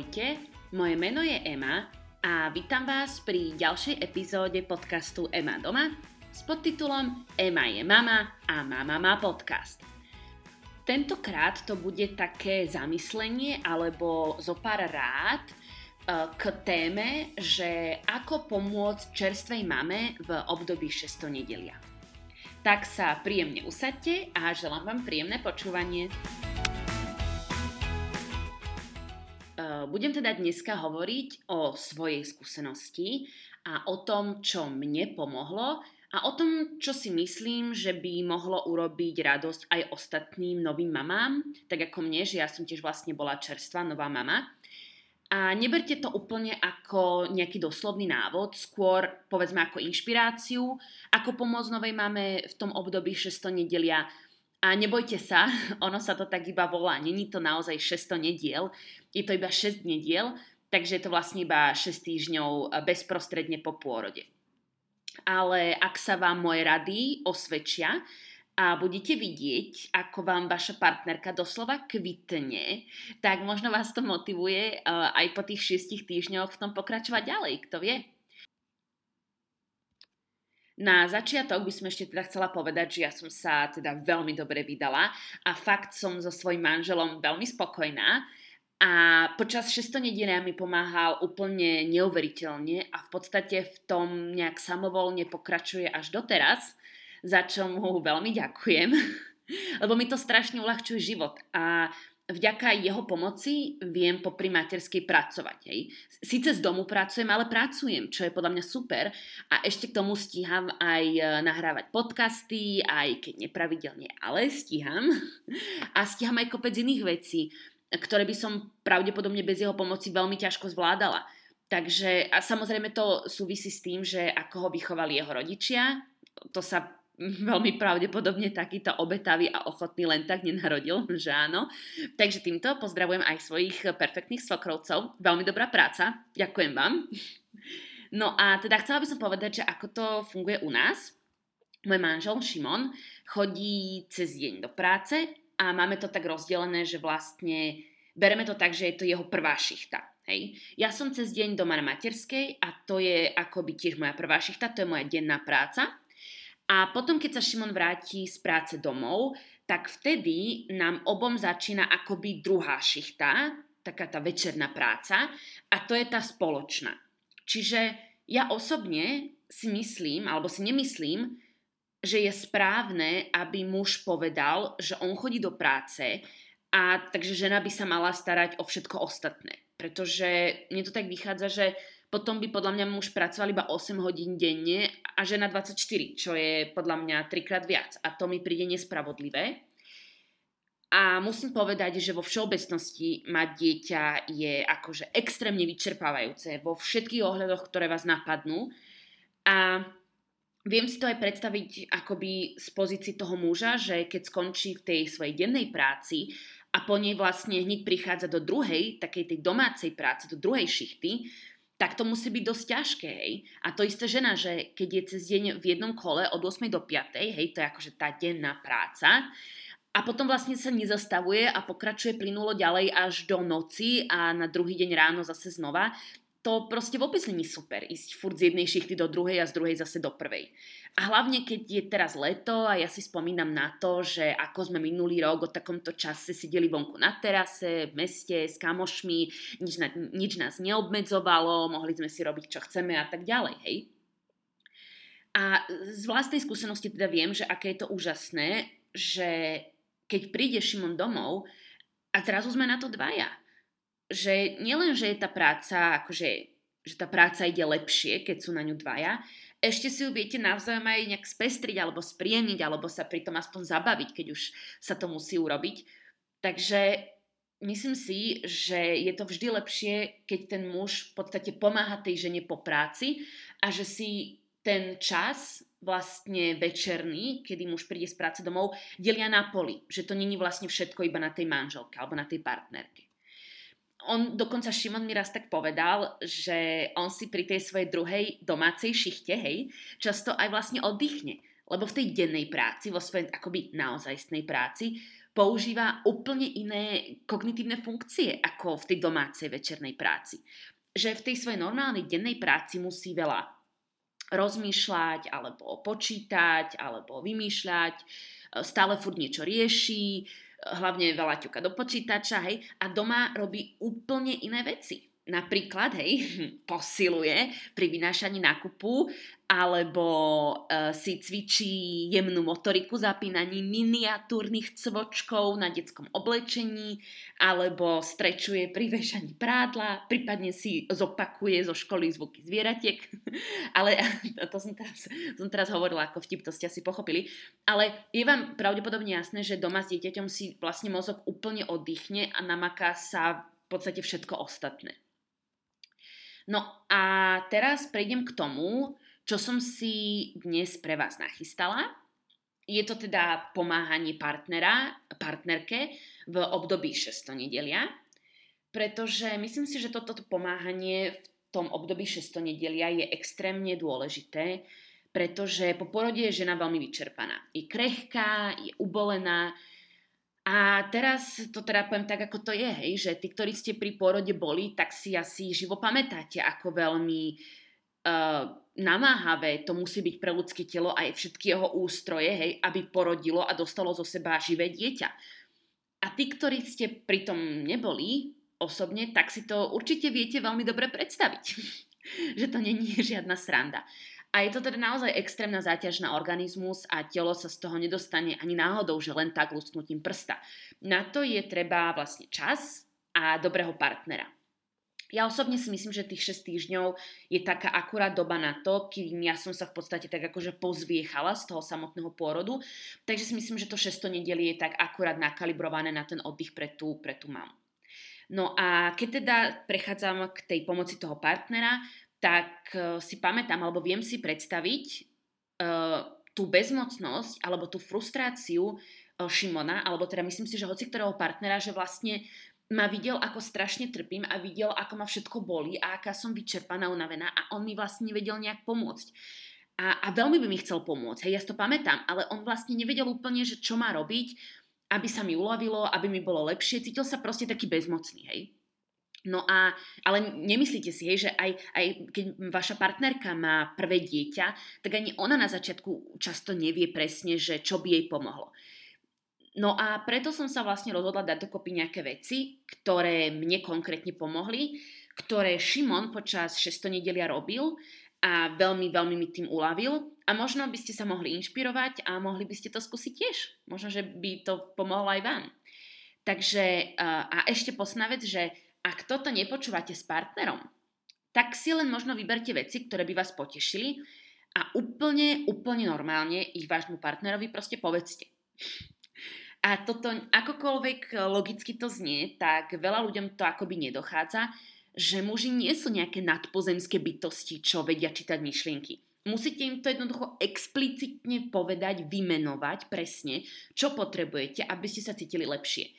Ahojte, moje meno je Ema a vítam vás pri ďalšej epizóde podcastu Ema doma s podtitulom Ema je mama a mama má podcast. Tentokrát to bude také zamyslenie alebo zo pár rád e, k téme, že ako pomôcť čerstvej mame v období 600 nedelia. Tak sa príjemne usadte a želám vám príjemné počúvanie. Budem teda dneska hovoriť o svojej skúsenosti a o tom, čo mne pomohlo a o tom, čo si myslím, že by mohlo urobiť radosť aj ostatným novým mamám, tak ako mne, že ja som tiež vlastne bola čerstvá nová mama. A neberte to úplne ako nejaký doslovný návod, skôr povedzme ako inšpiráciu, ako pomôcť novej mame v tom období 600 nedelia a nebojte sa, ono sa to tak iba volá. Není to naozaj 600 nediel, je to iba 6 nediel, takže je to vlastne iba 6 týždňov eh, bezprostredne po pôrode. Ale ak sa vám moje rady osvedčia a budete vidieť, ako vám vaša partnerka doslova kvitne, tak možno vás to motivuje eh, aj po tých 6 týždňoch v tom pokračovať ďalej, kto vie. Na začiatok by som ešte teda chcela povedať, že ja som sa teda veľmi dobre vydala a fakt som so svojím manželom veľmi spokojná. A počas 600 nedelia mi pomáhal úplne neuveriteľne a v podstate v tom nejak samovolne pokračuje až doteraz, za čo mu veľmi ďakujem, lebo mi to strašne uľahčuje život. A vďaka jeho pomoci viem popri materskej pracovať. Hej. Sice z domu pracujem, ale pracujem, čo je podľa mňa super. A ešte k tomu stíham aj e, nahrávať podcasty, aj keď nepravidelne, ale stíham. A stíham aj kopec iných vecí, ktoré by som pravdepodobne bez jeho pomoci veľmi ťažko zvládala. Takže a samozrejme to súvisí s tým, že ako ho vychovali jeho rodičia, to sa veľmi pravdepodobne takýto obetavý a ochotný len tak nenarodil, že áno. Takže týmto pozdravujem aj svojich perfektných svokrovcov. Veľmi dobrá práca, ďakujem vám. No a teda chcela by som povedať, že ako to funguje u nás. Môj manžel Šimon chodí cez deň do práce a máme to tak rozdelené, že vlastne bereme to tak, že je to jeho prvá šichta. Hej. Ja som cez deň doma na materskej a to je akoby tiež moja prvá šichta, to je moja denná práca. A potom, keď sa Šimon vráti z práce domov, tak vtedy nám obom začína akoby druhá šichta, taká tá večerná práca, a to je tá spoločná. Čiže ja osobne si myslím, alebo si nemyslím, že je správne, aby muž povedal, že on chodí do práce a takže žena by sa mala starať o všetko ostatné. Pretože mne to tak vychádza, že potom by podľa mňa muž pracoval iba 8 hodín denne a žena 24, čo je podľa mňa trikrát viac. A to mi príde nespravodlivé. A musím povedať, že vo všeobecnosti mať dieťa je akože extrémne vyčerpávajúce vo všetkých ohľadoch, ktoré vás napadnú. A viem si to aj predstaviť akoby z pozícii toho muža, že keď skončí v tej svojej dennej práci a po nej vlastne hneď prichádza do druhej, takej tej domácej práce, do druhej šichty, tak to musí byť dosť ťažké, hej. A to isté žena, že keď je cez deň v jednom kole od 8 do 5, hej, to je akože tá denná práca, a potom vlastne sa nezastavuje a pokračuje plynulo ďalej až do noci a na druhý deň ráno zase znova, to proste vôbec není super ísť furt z jednej šichty do druhej a z druhej zase do prvej. A hlavne, keď je teraz leto a ja si spomínam na to, že ako sme minulý rok o takomto čase sedeli vonku na terase, v meste, s kamošmi, nič, na, nič nás neobmedzovalo, mohli sme si robiť, čo chceme a tak ďalej, hej. A z vlastnej skúsenosti teda viem, že aké je to úžasné, že keď príde Šimon domov a zrazu sme na to dvaja že nielen, že je tá práca, akože, že tá práca ide lepšie, keď sú na ňu dvaja, ešte si ju viete navzájom aj nejak spestriť alebo spriemniť, alebo sa pri tom aspoň zabaviť, keď už sa to musí urobiť. Takže myslím si, že je to vždy lepšie, keď ten muž v podstate pomáha tej žene po práci a že si ten čas vlastne večerný, kedy muž príde z práce domov, delia na poli. Že to není vlastne všetko iba na tej manželke alebo na tej partnerke on dokonca Šimon mi raz tak povedal, že on si pri tej svojej druhej domácej šichte, hej, často aj vlastne oddychne. Lebo v tej dennej práci, vo svojej akoby naozajstnej práci, používa úplne iné kognitívne funkcie ako v tej domácej večernej práci. Že v tej svojej normálnej dennej práci musí veľa rozmýšľať, alebo počítať, alebo vymýšľať, e, stále furt niečo rieši, hlavne veľa ťuka do počítača, hej, a doma robí úplne iné veci napríklad, hej, posiluje pri vynášaní nákupu alebo uh, si cvičí jemnú motoriku zapínaním miniatúrnych cvočkov na detskom oblečení alebo strečuje pri vešaní prádla, prípadne si zopakuje zo školy zvuky zvieratiek. Ale to som teraz, som teraz hovorila ako vtip, to ste asi pochopili. Ale je vám pravdepodobne jasné, že doma s dieťaťom si vlastne mozog úplne oddychne a namaká sa v podstate všetko ostatné. No a teraz prejdem k tomu, čo som si dnes pre vás nachystala. Je to teda pomáhanie partnera, partnerke v období 6 nedelia, pretože myslím si, že toto pomáhanie v tom období 6 nedelia je extrémne dôležité, pretože po porode je žena veľmi vyčerpaná. Je krehká, je ubolená, a teraz to teda poviem tak, ako to je, hej, že tí, ktorí ste pri pôrode boli, tak si asi živo pamätáte, ako veľmi uh, namáhavé to musí byť pre ľudské telo aj všetky jeho ústroje, hej, aby porodilo a dostalo zo seba živé dieťa. A tí, ktorí ste pri tom neboli osobne, tak si to určite viete veľmi dobre predstaviť. že to není žiadna sranda. A je to teda naozaj extrémna záťaž na organizmus a telo sa z toho nedostane ani náhodou, že len tak lusknutím prsta. Na to je treba vlastne čas a dobrého partnera. Ja osobne si myslím, že tých 6 týždňov je taká akurát doba na to, kým ja som sa v podstate tak akože pozviechala z toho samotného pôrodu. Takže si myslím, že to 6 nedeli je tak akurát nakalibrované na ten oddych pre tú, pre tú mamu. No a keď teda prechádzam k tej pomoci toho partnera, tak uh, si pamätám, alebo viem si predstaviť uh, tú bezmocnosť alebo tú frustráciu uh, Šimona, alebo teda myslím si, že hoci ktorého partnera, že vlastne ma videl, ako strašne trpím a videl, ako ma všetko boli a aká som vyčerpaná, unavená a on mi vlastne nevedel nejak pomôcť. A, a veľmi by mi chcel pomôcť, hej, ja si to pamätám, ale on vlastne nevedel úplne, že čo má robiť, aby sa mi uľavilo, aby mi bolo lepšie, cítil sa proste taký bezmocný, hej. No a, ale nemyslíte si, hej, že aj, aj keď vaša partnerka má prvé dieťa, tak ani ona na začiatku často nevie presne, že čo by jej pomohlo. No a preto som sa vlastne rozhodla dať dokopy nejaké veci, ktoré mne konkrétne pomohli, ktoré Šimon počas 6 nedelia robil a veľmi, veľmi mi tým uľavil a možno by ste sa mohli inšpirovať a mohli by ste to skúsiť tiež. Možno, že by to pomohlo aj vám. Takže a ešte posná vec, že ak toto nepočúvate s partnerom, tak si len možno vyberte veci, ktoré by vás potešili a úplne, úplne normálne ich vášmu partnerovi proste povedzte. A toto akokoľvek logicky to znie, tak veľa ľuďom to akoby nedochádza, že muži nie sú nejaké nadpozemské bytosti, čo vedia čítať myšlienky. Musíte im to jednoducho explicitne povedať, vymenovať presne, čo potrebujete, aby ste sa cítili lepšie.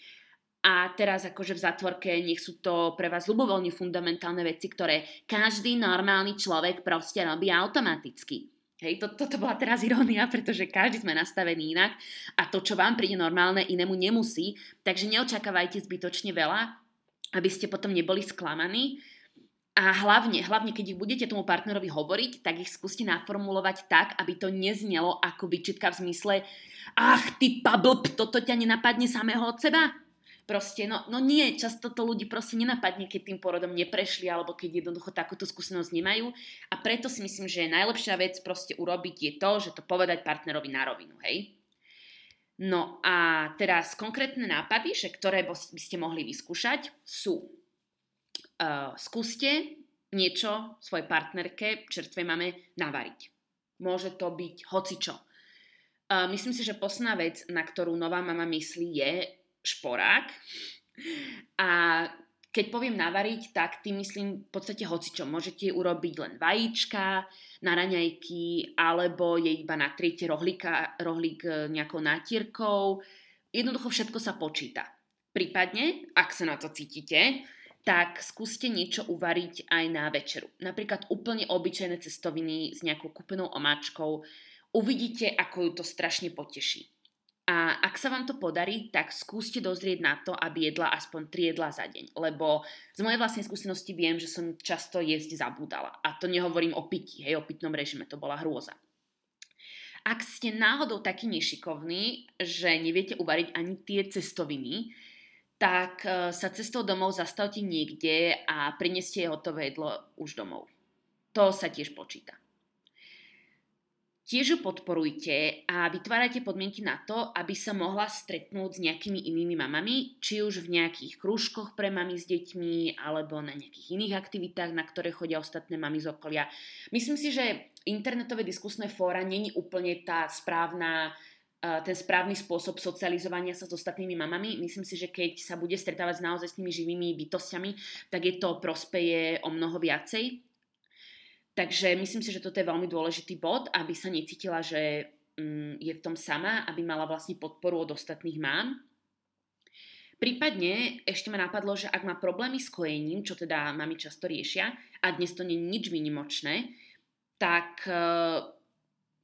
A teraz akože v zatvorke nech sú to pre vás ľubovoľne fundamentálne veci, ktoré každý normálny človek proste robí automaticky. Hej, to, toto bola teraz irónia, pretože každý sme nastavení inak a to, čo vám príde normálne, inému nemusí. Takže neočakávajte zbytočne veľa, aby ste potom neboli sklamaní. A hlavne, hlavne, keď ich budete tomu partnerovi hovoriť, tak ich skúste naformulovať tak, aby to neznelo ako vyčitka v zmysle ach, ty pablb, toto ťa nenapadne samého od seba Proste, no, no nie, často to ľudí proste nenapadne, keď tým porodom neprešli alebo keď jednoducho takúto skúsenosť nemajú. A preto si myslím, že najlepšia vec proste urobiť je to, že to povedať partnerovi na rovinu, hej? No a teraz konkrétne nápady, že ktoré by ste mohli vyskúšať, sú uh, skúste niečo svojej partnerke, čerstvej mame, navariť. Môže to byť hocičo. Uh, myslím si, že posledná vec, na ktorú nová mama myslí, je, šporák. A keď poviem navariť, tak tým myslím v podstate hocičo. Môžete urobiť len vajíčka na raňajky, alebo je iba natriete rohlíka, rohlík e, nejakou nátierkou. Jednoducho všetko sa počíta. Prípadne, ak sa na to cítite, tak skúste niečo uvariť aj na večeru. Napríklad úplne obyčajné cestoviny s nejakou kúpenou omáčkou. Uvidíte, ako ju to strašne poteší. A ak sa vám to podarí, tak skúste dozrieť na to, aby jedla aspoň 3 jedla za deň. Lebo z mojej vlastnej skúsenosti viem, že som často jesť zabúdala. A to nehovorím o pití, hej, o pitnom režime, to bola hrôza. Ak ste náhodou takí nešikovní, že neviete uvariť ani tie cestoviny, tak e, sa cestou domov zastavte niekde a prineste hotové jedlo už domov. To sa tiež počíta. Tiež ju podporujte a vytvárajte podmienky na to, aby sa mohla stretnúť s nejakými inými mamami, či už v nejakých krúžkoch pre mami s deťmi, alebo na nejakých iných aktivitách, na ktoré chodia ostatné mami z okolia. Myslím si, že internetové diskusné fóra není úplne tá správna ten správny spôsob socializovania sa s ostatnými mamami. Myslím si, že keď sa bude stretávať naozaj s tými živými bytostiami, tak je to prospeje o mnoho viacej Takže myslím si, že toto je veľmi dôležitý bod, aby sa necítila, že mm, je v tom sama, aby mala vlastne podporu od ostatných mám. Prípadne ešte ma napadlo, že ak má problémy s kojením, čo teda mami často riešia, a dnes to nie je nič výnimočné, tak uh,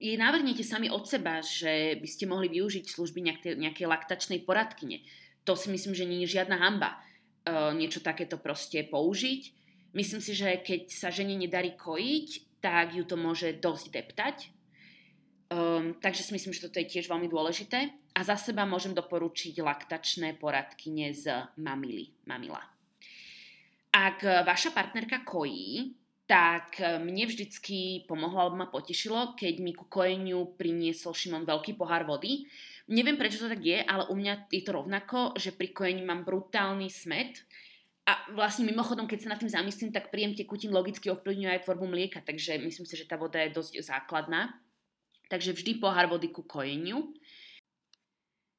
jej navrhnete sami od seba, že by ste mohli využiť služby nejakej, nejakej laktačnej poradkyne. To si myslím, že nie je žiadna hamba uh, niečo takéto proste použiť Myslím si, že keď sa žene nedarí kojiť, tak ju to môže dosť deptať. Um, takže si myslím, že toto je tiež veľmi dôležité. A za seba môžem doporučiť laktačné poradkyne z Mamily, Mamila. Ak vaša partnerka kojí, tak mne vždycky pomohlo alebo ma potešilo, keď mi ku kojeniu priniesol Šimon veľký pohár vody. Neviem, prečo to tak je, ale u mňa je to rovnako, že pri kojení mám brutálny smet a vlastne mimochodom, keď sa nad tým zamyslím, tak príjem tekutín logicky ovplyvňuje aj tvorbu mlieka, takže myslím si, že tá voda je dosť základná. Takže vždy pohár vody ku kojeniu.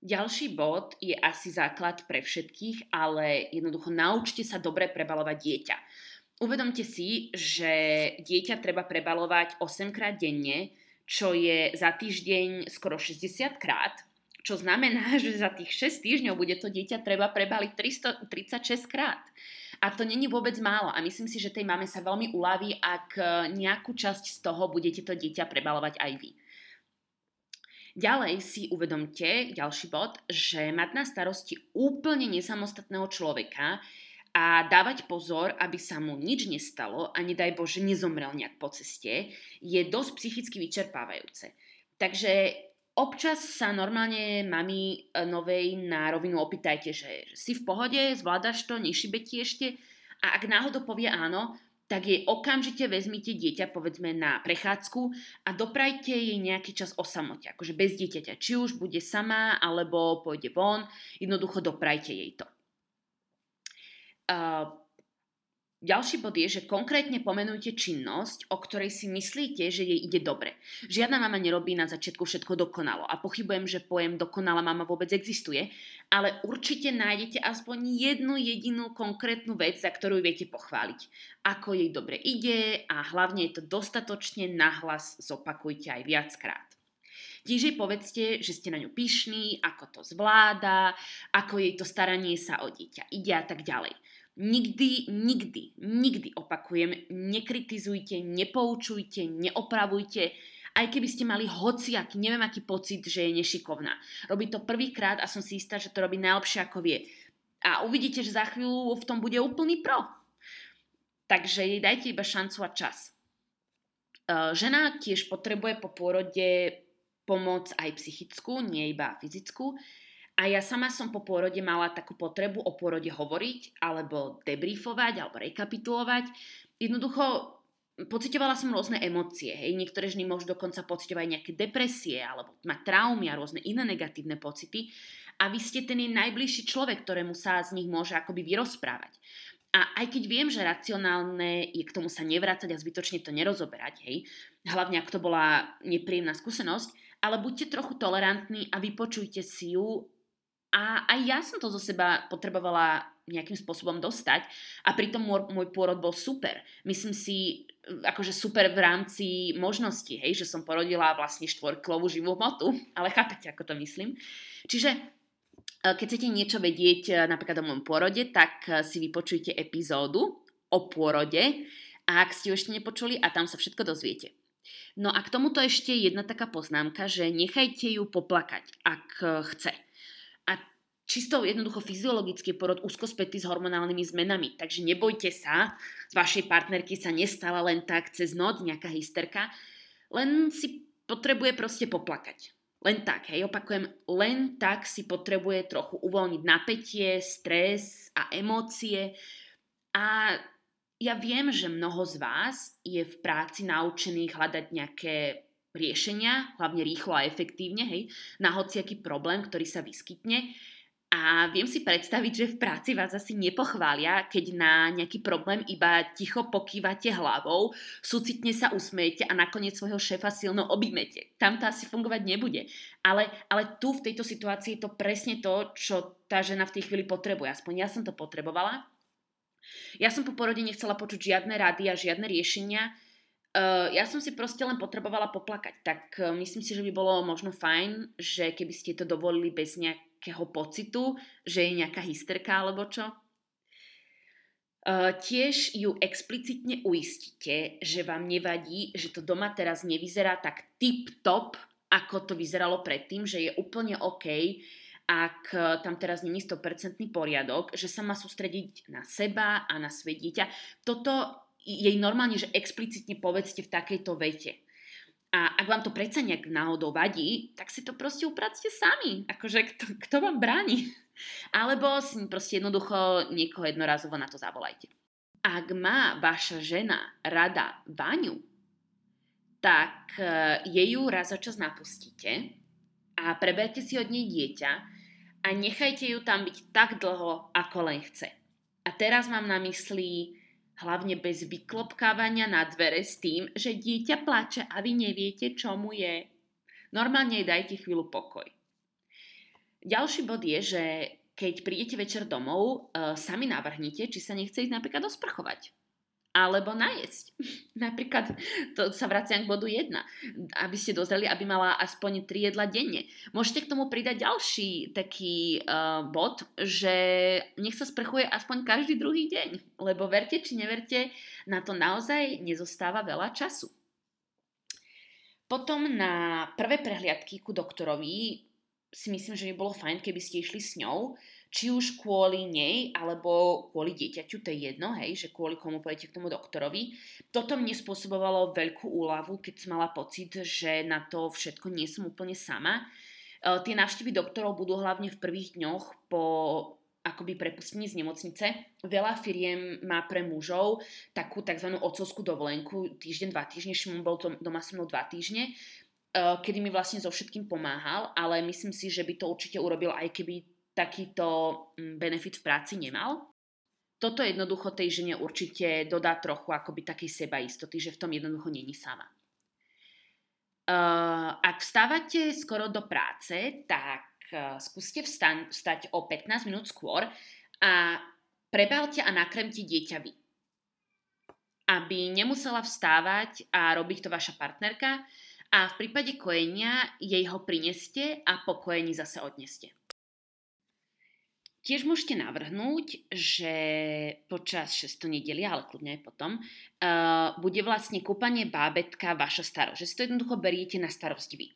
Ďalší bod je asi základ pre všetkých, ale jednoducho naučte sa dobre prebalovať dieťa. Uvedomte si, že dieťa treba prebalovať 8 krát denne, čo je za týždeň skoro 60 krát čo znamená, že za tých 6 týždňov bude to dieťa treba prebaliť 336 krát. A to není vôbec málo a myslím si, že tej mame sa veľmi uľaví, ak e, nejakú časť z toho budete to dieťa prebalovať aj vy. Ďalej si uvedomte, ďalší bod, že mať na starosti úplne nesamostatného človeka a dávať pozor, aby sa mu nič nestalo a nedaj Bože nezomrel nejak po ceste, je dosť psychicky vyčerpávajúce. Takže Občas sa normálne mami e, novej na rovinu opýtajte, že si v pohode, zvládaš to, nešibe ti ešte a ak náhodou povie áno, tak jej okamžite vezmite dieťa povedzme na prechádzku a doprajte jej nejaký čas o samote, akože bez dieťaťa. Či už bude sama, alebo pôjde von, jednoducho doprajte jej to. Uh, ďalší bod je, že konkrétne pomenujte činnosť, o ktorej si myslíte, že jej ide dobre. Žiadna mama nerobí na začiatku všetko dokonalo a pochybujem, že pojem dokonalá mama vôbec existuje, ale určite nájdete aspoň jednu jedinú konkrétnu vec, za ktorú viete pochváliť. Ako jej dobre ide a hlavne je to dostatočne nahlas zopakujte aj viackrát. Tiež jej povedzte, že ste na ňu pyšní, ako to zvláda, ako jej to staranie sa o dieťa ide a tak ďalej. Nikdy, nikdy, nikdy opakujem, nekritizujte, nepoučujte, neopravujte, aj keby ste mali hociaký, neviem aký pocit, že je nešikovná. Robí to prvýkrát a som si istá, že to robí najlepšie ako vie. A uvidíte, že za chvíľu v tom bude úplný pro. Takže jej dajte iba šancu a čas. E, žena tiež potrebuje po pôrode pomoc aj psychickú, nie iba fyzickú. A ja sama som po pôrode mala takú potrebu o pôrode hovoriť, alebo debriefovať, alebo rekapitulovať. Jednoducho pocitovala som rôzne emócie. Hej. Niektoré ženy môžu dokonca pocitovať nejaké depresie, alebo mať traumy a rôzne iné negatívne pocity. A vy ste ten najbližší človek, ktorému sa z nich môže akoby vyrozprávať. A aj keď viem, že racionálne je k tomu sa nevrácať a zbytočne to nerozoberať, hej, hlavne ak to bola nepríjemná skúsenosť, ale buďte trochu tolerantní a vypočujte si ju a aj ja som to zo seba potrebovala nejakým spôsobom dostať a pritom môj, môj pôrod bol super. Myslím si, akože super v rámci možností, hej, že som porodila vlastne štvorklovú živú hmotu, ale chápete, ako to myslím. Čiže e, keď chcete niečo vedieť e, napríklad o môjom pôrode, tak e, si vypočujte epizódu o pôrode a ak ste ešte nepočuli a tam sa všetko dozviete. No a k tomuto ešte jedna taká poznámka, že nechajte ju poplakať, ak chce. A čisto jednoducho fyziologicky porod úzko spätý s hormonálnymi zmenami, takže nebojte sa, z vašej partnerky sa nestala len tak cez noc nejaká hysterka, len si potrebuje proste poplakať. Len tak, hej, opakujem, len tak si potrebuje trochu uvoľniť napätie, stres a emócie. A ja viem, že mnoho z vás je v práci naučených hľadať nejaké riešenia, hlavne rýchlo a efektívne, hej, na hociaký problém, ktorý sa vyskytne. A viem si predstaviť, že v práci vás asi nepochvália, keď na nejaký problém iba ticho pokývate hlavou, súcitne sa usmejete a nakoniec svojho šéfa silno objímete. Tam to asi fungovať nebude. Ale, ale tu v tejto situácii je to presne to, čo tá žena v tej chvíli potrebuje. Aspoň ja som to potrebovala. Ja som po porode nechcela počuť žiadne rady a žiadne riešenia. Uh, ja som si proste len potrebovala poplakať. Tak uh, myslím si, že by bolo možno fajn, že keby ste to dovolili bez nejak nejakého pocitu, že je nejaká hysterka alebo čo. Uh, tiež ju explicitne uistíte, že vám nevadí, že to doma teraz nevyzerá tak tip-top, ako to vyzeralo predtým, že je úplne OK, ak tam teraz není 100% poriadok, že sa má sústrediť na seba a na svoje dieťa. Toto jej normálne, že explicitne povedzte v takejto vete. A ak vám to predsa nejak náhodou vadí, tak si to proste upracte sami. Akože kto, kto vám bráni? Alebo si proste jednoducho niekoho jednorazovo na to zavolajte. Ak má vaša žena rada vaňu, tak e, jej ju raz za čas napustíte a preberte si od nej dieťa a nechajte ju tam byť tak dlho, ako len chce. A teraz mám na mysli hlavne bez vyklopkávania na dvere s tým, že dieťa plače a vy neviete, čo mu je. Normálne dajte chvíľu pokoj. Ďalší bod je, že keď prídete večer domov, e, sami navrhnite, či sa nechce ísť napríklad dosprchovať alebo najesť. Napríklad, to sa vraciam k bodu 1, aby ste dozreli, aby mala aspoň 3 jedla denne. Môžete k tomu pridať ďalší taký uh, bod, že nech sa sprchuje aspoň každý druhý deň, lebo verte či neverte, na to naozaj nezostáva veľa času. Potom na prvé prehliadky ku doktorovi si myslím, že by bolo fajn, keby ste išli s ňou, či už kvôli nej, alebo kvôli dieťaťu, to je jedno, hej, že kvôli komu pôjdete k tomu doktorovi. Toto mne spôsobovalo veľkú úľavu, keď som mala pocit, že na to všetko nie som úplne sama. E, tie návštevy doktorov budú hlavne v prvých dňoch po akoby prepustení z nemocnice. Veľa firiem má pre mužov takú tzv. otcovskú dovolenku, týždeň, dva týždne, Šimon bol doma so mnou dva týždne, e, kedy mi vlastne so všetkým pomáhal, ale myslím si, že by to určite urobil aj keby takýto mm, benefit v práci nemal. Toto jednoducho tej žene určite dodá trochu akoby takej sebaistoty, že v tom jednoducho není sama. Uh, ak vstávate skoro do práce, tak uh, skúste vstan- vstať o 15 minút skôr a prebalte a nakremte dieťa vy. Aby nemusela vstávať a robiť to vaša partnerka a v prípade kojenia jej ho prineste a po kojení zase odneste. Tiež môžete navrhnúť, že počas 6. nedelia, ale kľudne aj potom, uh, bude vlastne kúpanie bábetka vaša starosť. Že si to jednoducho beriete na starosť vy.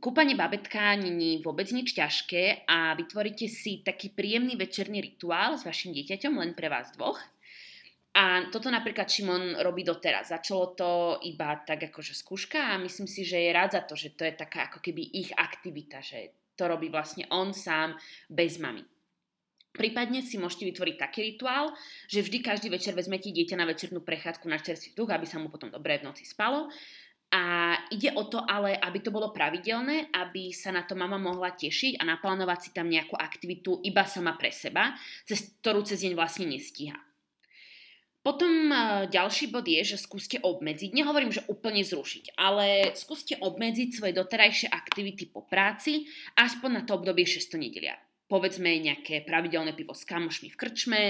Kúpanie bábetka není vôbec nič ťažké a vytvoríte si taký príjemný večerný rituál s vašim dieťaťom len pre vás dvoch. A toto napríklad Šimon robí doteraz. Začalo to iba tak akože skúška a myslím si, že je rád za to, že to je taká ako keby ich aktivita, že to robí vlastne on sám bez mamy. Prípadne si môžete vytvoriť taký rituál, že vždy každý večer vezmete dieťa na večernú prechádzku na čerstvý vzduch, aby sa mu potom dobre v noci spalo. A ide o to ale, aby to bolo pravidelné, aby sa na to mama mohla tešiť a naplánovať si tam nejakú aktivitu iba sama pre seba, cez ktorú cez deň vlastne nestíha. Potom e, ďalší bod je, že skúste obmedziť, nehovorím, že úplne zrušiť, ale skúste obmedziť svoje doterajšie aktivity po práci aspoň na to obdobie 6 nedelia povedzme nejaké pravidelné pivo s kamošmi v krčme,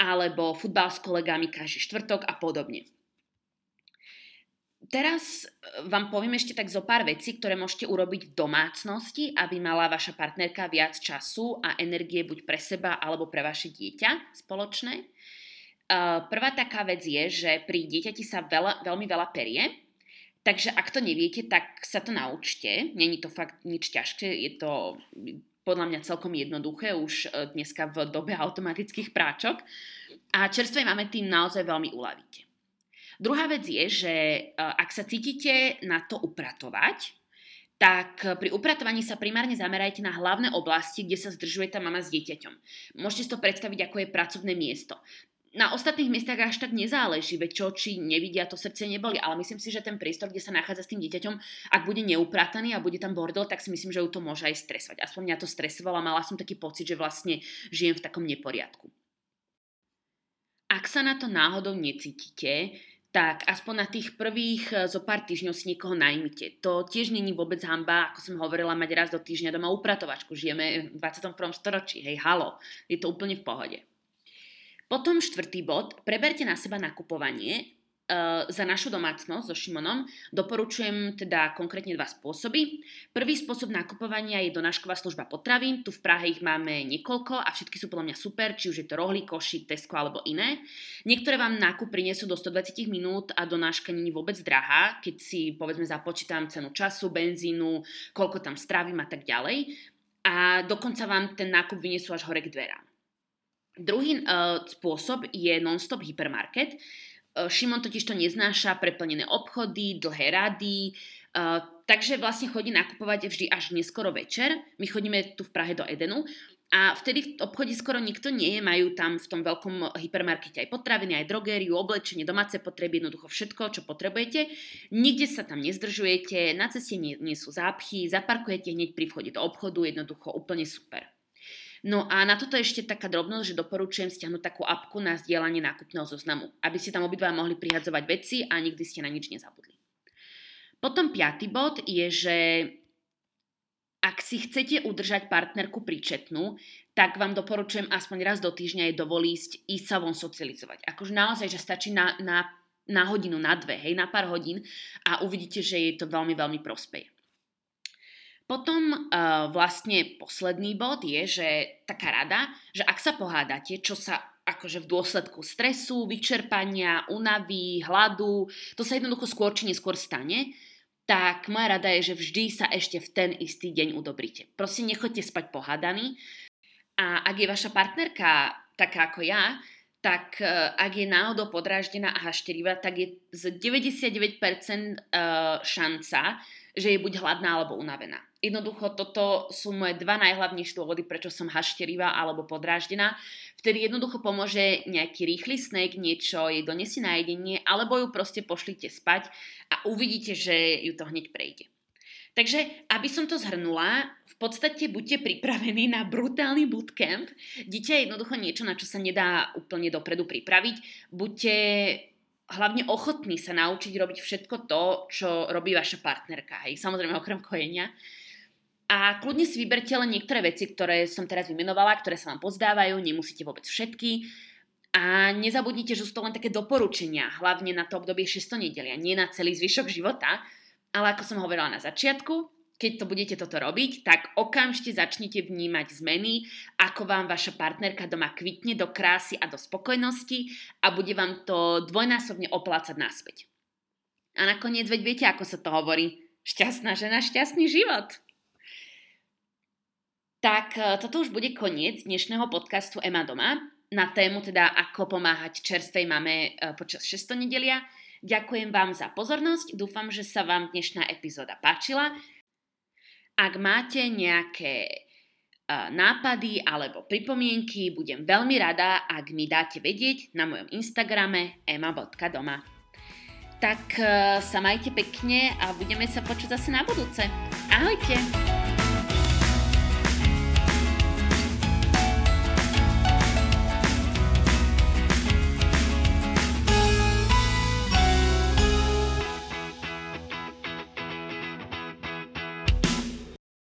alebo futbal s kolegami každý štvrtok a podobne. Teraz e, vám poviem ešte tak zo pár vecí, ktoré môžete urobiť v domácnosti, aby mala vaša partnerka viac času a energie buď pre seba alebo pre vaše dieťa spoločné. E, prvá taká vec je, že pri dieťati sa veľa, veľmi veľa perie, Takže ak to neviete, tak sa to naučte. Není to fakt nič ťažké, je to podľa mňa celkom jednoduché už e, dneska v dobe automatických práčok. A čerstvej máme tým naozaj veľmi uľavíte. Druhá vec je, že e, ak sa cítite na to upratovať, tak pri upratovaní sa primárne zamerajte na hlavné oblasti, kde sa zdržuje tá mama s dieťaťom. Môžete si to predstaviť, ako je pracovné miesto na ostatných miestach až tak nezáleží, veď čo, či nevidia, to srdce neboli, ale myslím si, že ten priestor, kde sa nachádza s tým dieťaťom, ak bude neuprataný a bude tam bordel, tak si myslím, že ju to môže aj stresovať. Aspoň mňa to stresovalo mala som taký pocit, že vlastne žijem v takom neporiadku. Ak sa na to náhodou necítite, tak aspoň na tých prvých eh, zo pár týždňov si niekoho najmite. To tiež není vôbec hamba, ako som hovorila, mať raz do týždňa doma upratovačku. Žijeme v 21. storočí, hej, halo, je to úplne v pohode. Potom štvrtý bod, preberte na seba nakupovanie. Uh, za našu domácnosť so Šimonom doporučujem teda konkrétne dva spôsoby. Prvý spôsob nakupovania je donášková služba potravín. Tu v Prahe ich máme niekoľko a všetky sú podľa mňa super, či už je to rohlí, koši, Tesco alebo iné. Niektoré vám nákup prinesú do 120 minút a donáška je vôbec drahá, keď si povedzme započítam cenu času, benzínu, koľko tam strávim a tak ďalej. A dokonca vám ten nákup vyniesú až hore k dverám. Druhý uh, spôsob je non-stop hypermarket. Uh, Šimon totiž to neznáša preplnené obchody, dlhé rady, uh, takže vlastne chodí nakupovať vždy až neskoro večer. My chodíme tu v Prahe do Edenu a vtedy v obchode skoro nikto nie je, majú tam v tom veľkom hypermarkete aj potraviny, aj drogériu, oblečenie, domáce potreby, jednoducho všetko, čo potrebujete. Nikde sa tam nezdržujete, na ceste nie, nie sú zápchy, zaparkujete hneď pri vchode do obchodu, jednoducho úplne super. No a na toto ešte taká drobnosť, že doporučujem stiahnuť takú apku na zdieľanie nákupného zoznamu, aby ste tam obidva mohli prihadzovať veci a nikdy ste na nič nezabudli. Potom piatý bod je, že ak si chcete udržať partnerku príčetnú, tak vám doporučujem aspoň raz do týždňa jej dovolísť ísť sa von socializovať. Akože naozaj, že stačí na, na, na hodinu, na dve, hej, na pár hodín a uvidíte, že jej to veľmi, veľmi prospeje. Potom uh, vlastne posledný bod je, že taká rada, že ak sa pohádate, čo sa akože v dôsledku stresu, vyčerpania, únavy, hladu, to sa jednoducho skôr či neskôr stane, tak moja rada je, že vždy sa ešte v ten istý deň udobríte. Prosím, nechoďte spať pohádaní. A ak je vaša partnerka taká ako ja, tak uh, ak je náhodou podráždená a hašterivá, tak je z 99% uh, šanca, že je buď hladná alebo unavená. Jednoducho toto sú moje dva najhlavnejšie dôvody, prečo som hašterivá alebo podráždená. Vtedy jednoducho pomôže nejaký rýchly snack, niečo jej donesie na jedenie, alebo ju proste pošlite spať a uvidíte, že ju to hneď prejde. Takže, aby som to zhrnula, v podstate buďte pripravení na brutálny bootcamp. Dieťa je jednoducho niečo, na čo sa nedá úplne dopredu pripraviť. Buďte hlavne ochotní sa naučiť robiť všetko to, čo robí vaša partnerka. Hej, samozrejme okrem kojenia. A kľudne si vyberte len niektoré veci, ktoré som teraz vymenovala, ktoré sa vám pozdávajú, nemusíte vôbec všetky. A nezabudnite, že sú to len také doporučenia, hlavne na to obdobie 600 nedelia, nie na celý zvyšok života. Ale ako som hovorila na začiatku, keď to budete toto robiť, tak okamžite začnite vnímať zmeny, ako vám vaša partnerka doma kvitne do krásy a do spokojnosti a bude vám to dvojnásobne oplácať naspäť. A nakoniec veď viete, ako sa to hovorí. Šťastná žena, šťastný život. Tak e, toto už bude koniec dnešného podcastu Ema doma na tému teda ako pomáhať čerstvej mame e, počas 600 nedelia. Ďakujem vám za pozornosť, dúfam, že sa vám dnešná epizóda páčila. Ak máte nejaké e, nápady alebo pripomienky, budem veľmi rada, ak mi dáte vedieť na mojom Instagrame ema.doma. Tak sa majte pekne a budeme sa počuť zase na budúce. Ahojte!